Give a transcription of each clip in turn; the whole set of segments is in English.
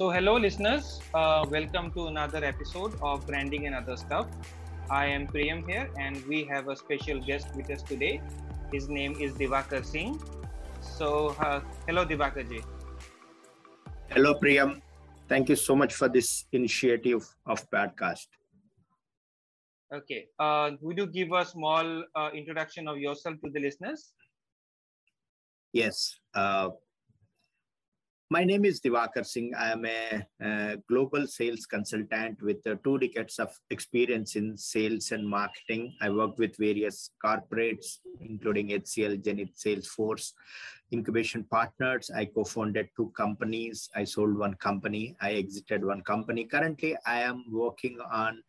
So, hello, listeners. Uh, welcome to another episode of Branding and Other Stuff. I am Priyam here, and we have a special guest with us today. His name is Divakar Singh. So, uh, hello, Divakar ji. Hello, Priyam. Thank you so much for this initiative of podcast. Okay. Uh, would you give a small uh, introduction of yourself to the listeners? Yes. Uh, my name is Divakar Singh. I am a, a global sales consultant with uh, two decades of experience in sales and marketing. I work with various corporates, including HCL, Zenith, Salesforce, incubation partners. I co-founded two companies. I sold one company. I exited one company. Currently, I am working on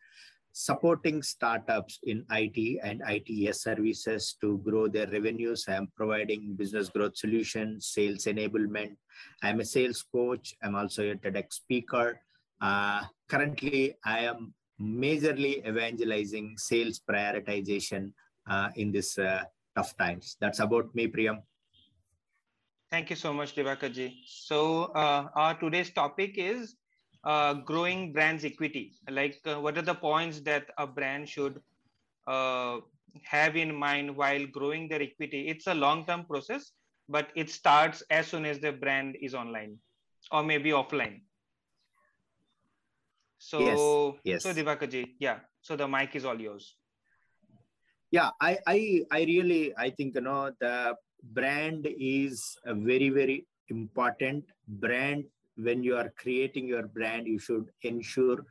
supporting startups in IT and ITES services to grow their revenues. I am providing business growth solutions, sales enablement. I'm a sales coach. I'm also a TEDx speaker. Uh, currently, I am majorly evangelizing sales prioritization uh, in this uh, tough times. That's about me, Priyam. Thank you so much, Divakar So, uh, our today's topic is uh, growing brands equity. Like uh, what are the points that a brand should uh, have in mind while growing their equity? It's a long term process but it starts as soon as the brand is online or maybe offline. So yes, yes. so divakaji yeah. So the mic is all yours. Yeah i i i really i think you know the brand is a very very important brand when you are creating your brand, you should ensure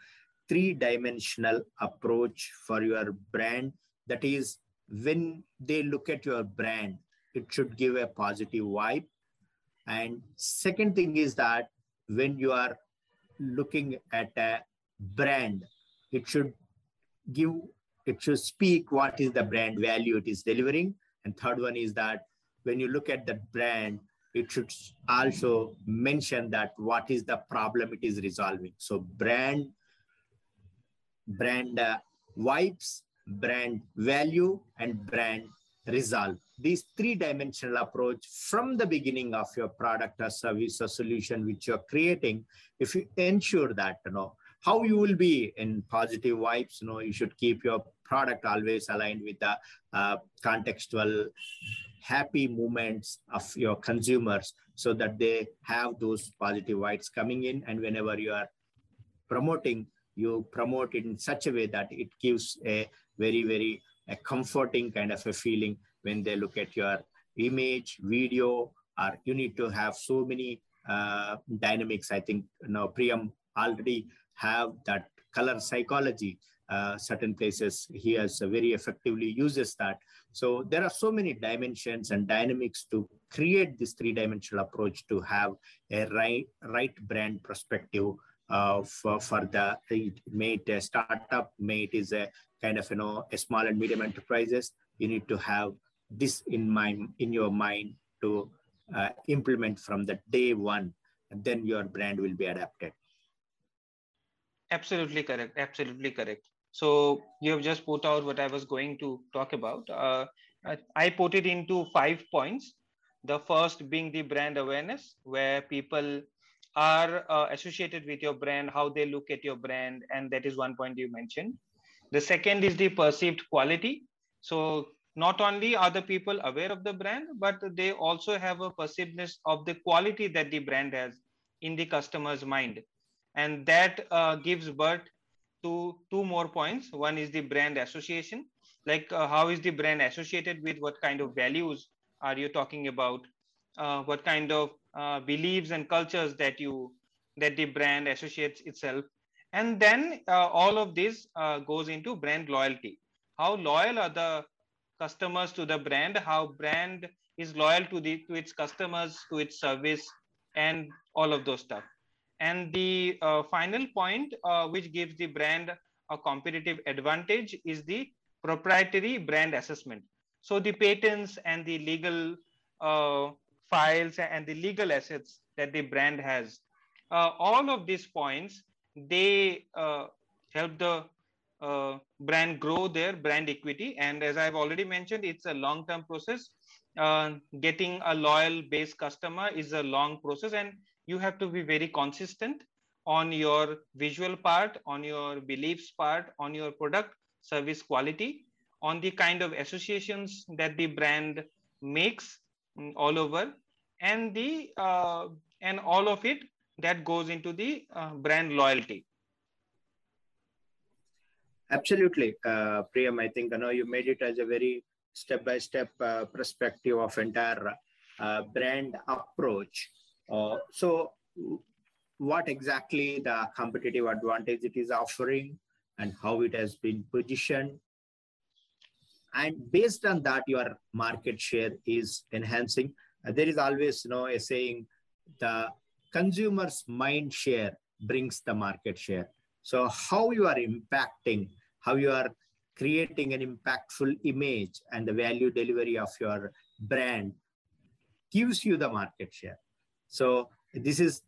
three dimensional approach for your brand. That is, when they look at your brand, it should give a positive vibe. And second thing is that when you are looking at a brand, it should give, it should speak what is the brand value it is delivering. And third one is that when you look at the brand, it should also mention that what is the problem it is resolving. So brand, brand uh, vibes, brand value, and brand resolve. These three-dimensional approach from the beginning of your product or service or solution which you're creating, if you ensure that, you know, how you will be in positive vibes, you know, you should keep your product always aligned with the uh, contextual happy moments of your consumers so that they have those positive vibes coming in. And whenever you are promoting you promote it in such a way that it gives a very very a comforting kind of a feeling when they look at your image video or you need to have so many uh, dynamics. I think you know priyam already have that color psychology uh, certain places he has very effectively uses that so there are so many dimensions and dynamics to create this three-dimensional approach to have a right, right brand perspective uh, for, for the it startup, it is a kind of you know a small and medium enterprises. You need to have this in mind in your mind to uh, implement from the day one, and then your brand will be adapted. Absolutely correct. Absolutely correct. So you have just put out what I was going to talk about. Uh, I put it into five points. The first being the brand awareness, where people are uh, associated with your brand, how they look at your brand, and that is one point you mentioned. The second is the perceived quality. So not only are the people aware of the brand, but they also have a perceivedness of the quality that the brand has in the customer's mind. And that uh, gives birth to two more points. One is the brand association, like uh, how is the brand associated with what kind of values are you talking about? Uh, what kind of uh, beliefs and cultures that you that the brand associates itself, and then uh, all of this uh, goes into brand loyalty. How loyal are the customers to the brand? How brand is loyal to the to its customers, to its service, and all of those stuff. And the uh, final point, uh, which gives the brand a competitive advantage, is the proprietary brand assessment. So the patents and the legal uh, files and the legal assets that the brand has, uh, all of these points, they uh, help the uh, brand grow their brand equity. And as I've already mentioned, it's a long-term process. getting a loyal base customer is a long process and you have to be very consistent on your visual part, on your beliefs part, on your product service quality, on the kind of associations that the brand makes mm, all over, and the uh, and all of it that goes into the uh, brand loyalty. Absolutely, uh, Priyam. I think you know you made it as a very step-by-step uh, perspective of entire uh, brand approach. Uh, so, what exactly the competitive advantage it is offering, and how it has been positioned, and based on that, your market share is enhancing. Uh, there is always, you know, a saying, the consumer's mind share brings the market share. So, how you are impacting how you are creating an impactful image and the value delivery of your brand gives you the market share. So this is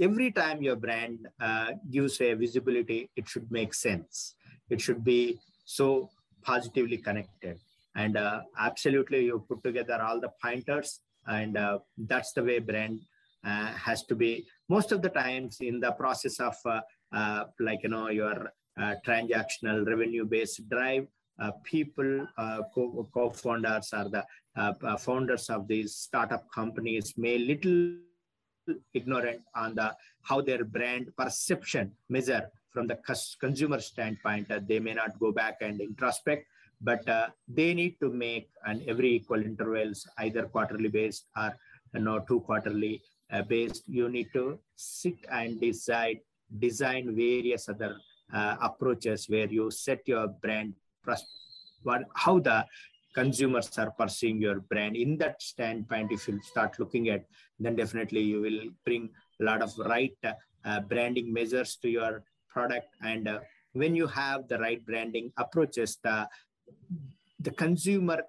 every time your brand uh, gives a visibility, it should make sense. It should be so positively connected. And uh, absolutely, you put together all the pointers, and uh, that's the way brand uh, has to be. Most of the times in the process of uh, uh, like you know your transactional revenue based drive. People, co- co-founders are the founders of these startup companies may little ignorant on the how their brand perception measure from the consumer standpoint. That they may not go back and introspect, but uh, they need to make an every equal intervals, either quarterly based or you know, two quarterly uh, based. You need to sit and decide, design various other uh, approaches where you set your brand what how the consumers are perceiving your brand. In that standpoint if you start looking at then definitely you will bring a lot of right uh, branding measures to your product. And uh, when you have the right branding approaches the the consumer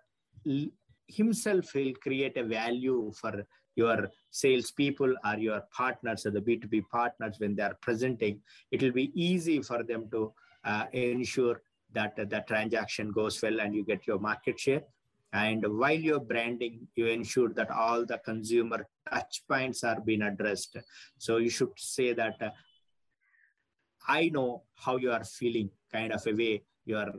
himself will create a value for your salespeople or your partners or the B2B partners when they are presenting, it will be easy for them to uh, ensure that uh, the transaction goes well and you get your market share. And while you're branding, you ensure that all the consumer touch points are being addressed. So you should say that uh, I know how you are feeling, kind of a way your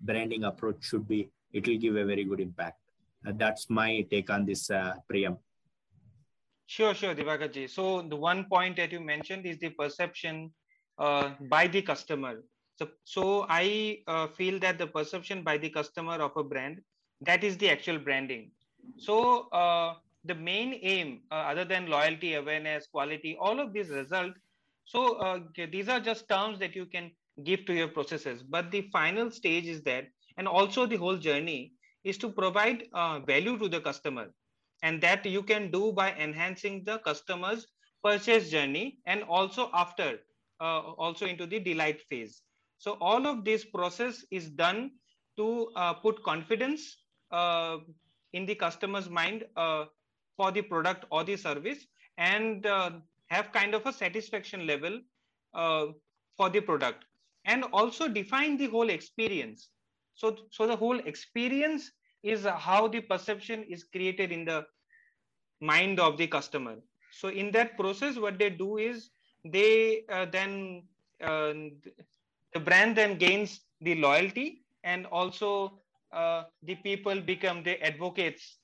branding approach should be. It will give a very good impact. Uh, that's my take on this, uh, Priyam. Sure, sure, Divakarji. So the one point that you mentioned is the perception uh, by the customer. So, so I uh, feel that the perception by the customer of a brand, that is the actual branding. So uh, the main aim, uh, other than loyalty, awareness, quality, all of these result. So uh, these are just terms that you can give to your processes. But the final stage is that, and also the whole journey is to provide uh, value to the customer and that you can do by enhancing the customer's purchase journey and also after uh, also into the delight phase so all of this process is done to uh, put confidence uh, in the customer's mind uh, for the product or the service and uh, have kind of a satisfaction level uh, for the product and also define the whole experience. So so the whole experience is how the perception is created in the mind of the customer. So in that process what they do is they uh, then the brand then gains the loyalty and also uh, the people become the advocates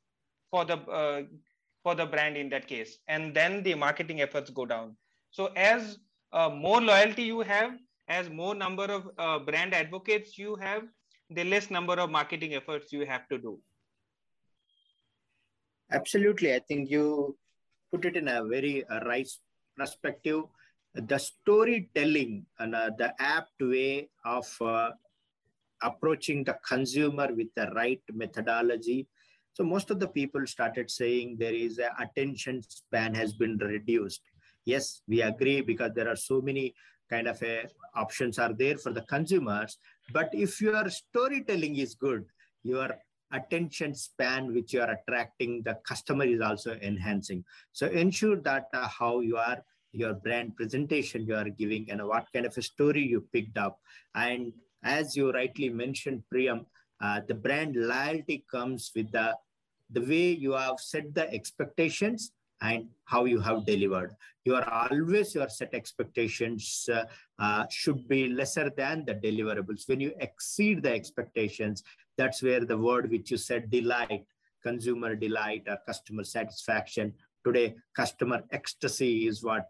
for the uh, for the brand in that case. And then the marketing efforts go down. So as uh, more loyalty you have as more number of uh, brand advocates you have the less number of marketing efforts you have to do. Absolutely. I think you put it in a very uh, right perspective the storytelling and uh, the apt way of uh, approaching the consumer with the right methodology. So most of the people started saying there is a attention span has been reduced. Yes we agree because there are so many kind of a options are there for the consumers. But if your storytelling is good your attention span which you are attracting the customer is also enhancing. So ensure that uh, how you are your brand presentation you are giving and what kind of a story you picked up and as you rightly mentioned priyam uh, the brand loyalty comes with the the way you have set the expectations and how you have delivered. You are always your set expectations uh, uh, should be lesser than the deliverables. When you exceed the expectations, that's where the word which you said delight, consumer delight or customer satisfaction. Today, customer ecstasy is what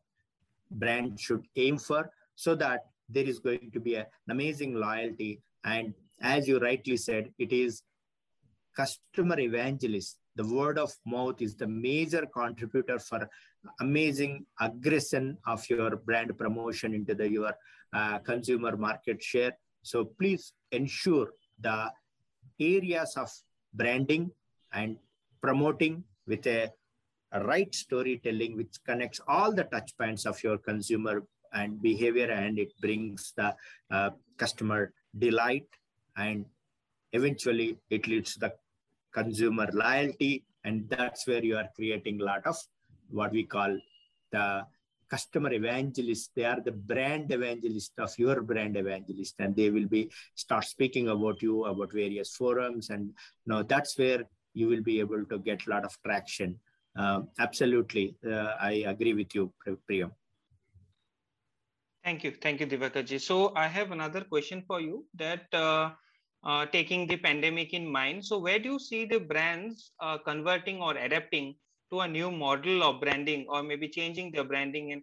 brand should aim for so that there is going to be a, an amazing loyalty. And as you rightly said, it is customer evangelist the word of mouth is the major contributor for amazing aggression of your brand promotion into the your uh, consumer market share so please ensure the areas of branding and promoting with a, a right storytelling which connects all the touch points of your consumer and behavior and it brings the uh, customer delight and eventually it leads to the consumer loyalty and that's where you are creating a lot of what we call the customer evangelist they are the brand evangelist of your brand evangelist and they will be start speaking about you about various forums and know that's where you will be able to get a lot of traction um, absolutely uh, i agree with you priyam thank you thank you divakarji so i have another question for you that uh, uh, taking the pandemic in mind. So where do you see the brands uh, converting or adapting to a new model of branding or maybe changing their branding and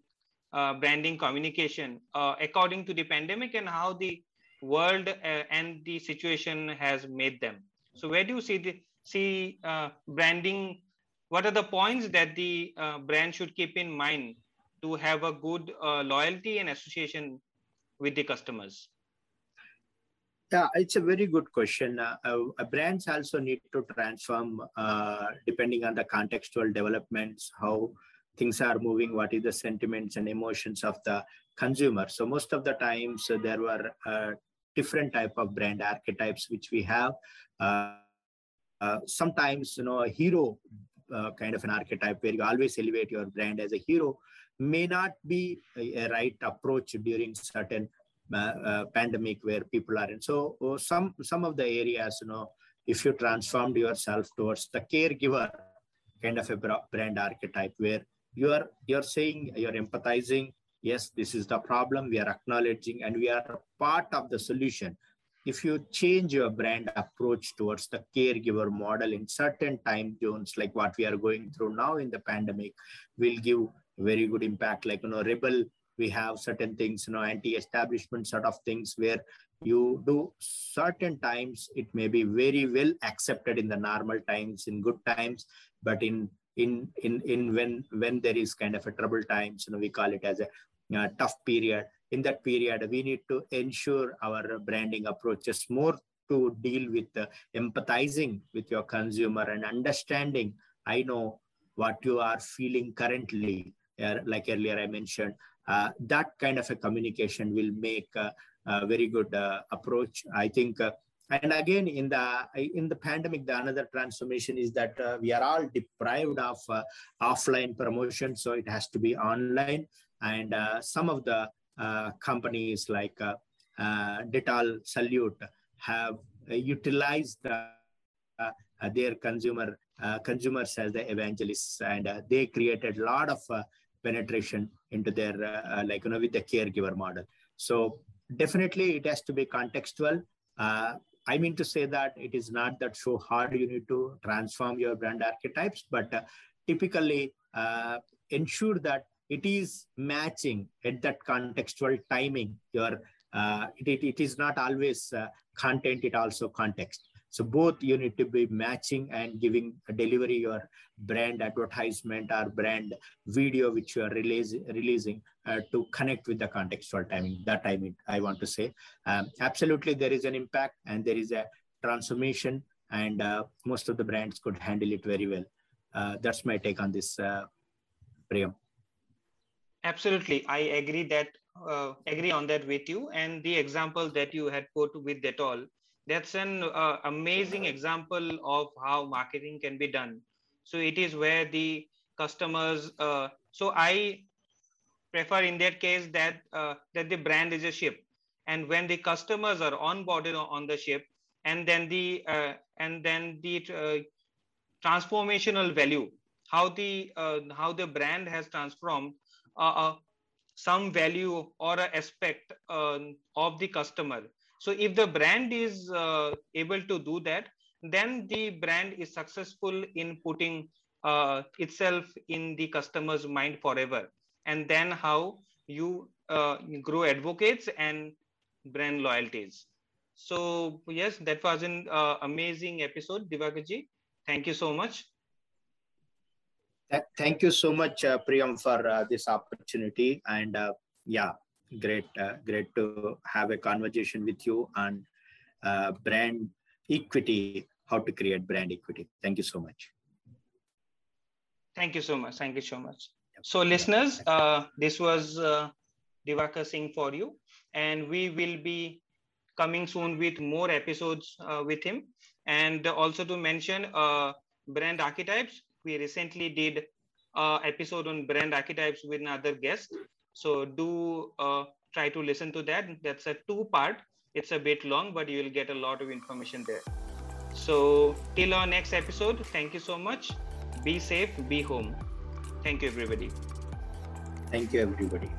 uh, branding communication uh, according to the pandemic and how the world uh, and the situation has made them? So where do you see the see uh, branding? What are the points that the brand should keep in mind to have a good loyalty and association with the customers? Yeah, it's a very good question. Uh, uh, brands also need to transform uh, depending on the contextual developments, how things are moving, what is the sentiments and emotions of the consumer. So most of the times uh, there were uh, different type of brand archetypes which we have. Uh, sometimes, you know, a hero kind of an archetype where you always elevate your brand as a hero may not be a, a right approach during certain uh, uh, pandemic where people are in. So oh, some some of the areas, you know, if you transformed yourself towards the caregiver kind of a brand archetype where you are you're saying you're empathizing yes this is the problem we are acknowledging and we are part of the solution if you change your brand approach towards the caregiver model in certain time zones like what we are going through now in the pandemic will give very good impact. Like you know rebel we have certain things you know anti-establishment sort of things where you do certain times it may be very well accepted in the normal times in good times but in in in in when when there is kind of a trouble times you know we call it as a uh, tough period in that period we need to ensure our branding approaches more to deal with uh, empathizing with your consumer and understanding i know what you are feeling currently uh, like earlier i mentioned uh, that kind of a communication will make a, a very good uh, approach. I think uh, and again in the in the pandemic the another transformation is that uh, we are all deprived of uh, offline promotion so it has to be online and uh, some of the companies like uh, dettol salute have utilized their consumer consumers as the evangelists and they created a lot of penetration into their uh, uh, like you know with the caregiver model. So definitely it has to be contextual. Uh, i mean to say that it is not that so hard you need to transform your brand archetypes but uh, typically uh, ensure that it is matching at that contextual timing your uh, it, it is not always content it also context so both you need to be matching and giving delivery your brand advertisement or brand video which you are release, releasing uh, to connect with the contextual timing. That I mean, I want to say. Um, absolutely, there is an impact and there is a transformation, and uh, most of the brands could handle it very well. Uh, that's my take on this, uh, Priyam. Absolutely, I agree that uh, agree on that with you. And the example that you had put with Dettol that's an uh, amazing example of how marketing can be done. So it is where the customers uh, so i prefer in that case that uh, that the brand is a ship. And when the customers are onboarded on the ship and then the uh, and then the uh, transformational value how the how the brand has transformed uh, some value or an aspect uh, of the customer. So if the brand is uh, able to do that, then the brand is successful in putting uh, itself in the customer's mind forever. And then how you uh, grow advocates and brand loyalties. So yes, that was an uh, amazing episode, Divakarji. Thank you so much. Thank you so much, uh, Priyam, for uh, this opportunity. And uh, yeah, great, uh, great to have a conversation with you on uh, brand equity, how to create brand equity. Thank you so much. Thank you so much. Thank you so much. So, listeners, uh, this was uh, Divakar Singh for you, and we will be coming soon with more episodes uh, with him. And also to mention uh, brand archetypes, we recently did uh, episode on brand archetypes with another guest. So do uh, try to listen to that. That's a two part. It's a bit long, but you will get a lot of information there. So till our next episode, thank you so much. Be safe, be home. Thank you, everybody. Thank you, everybody.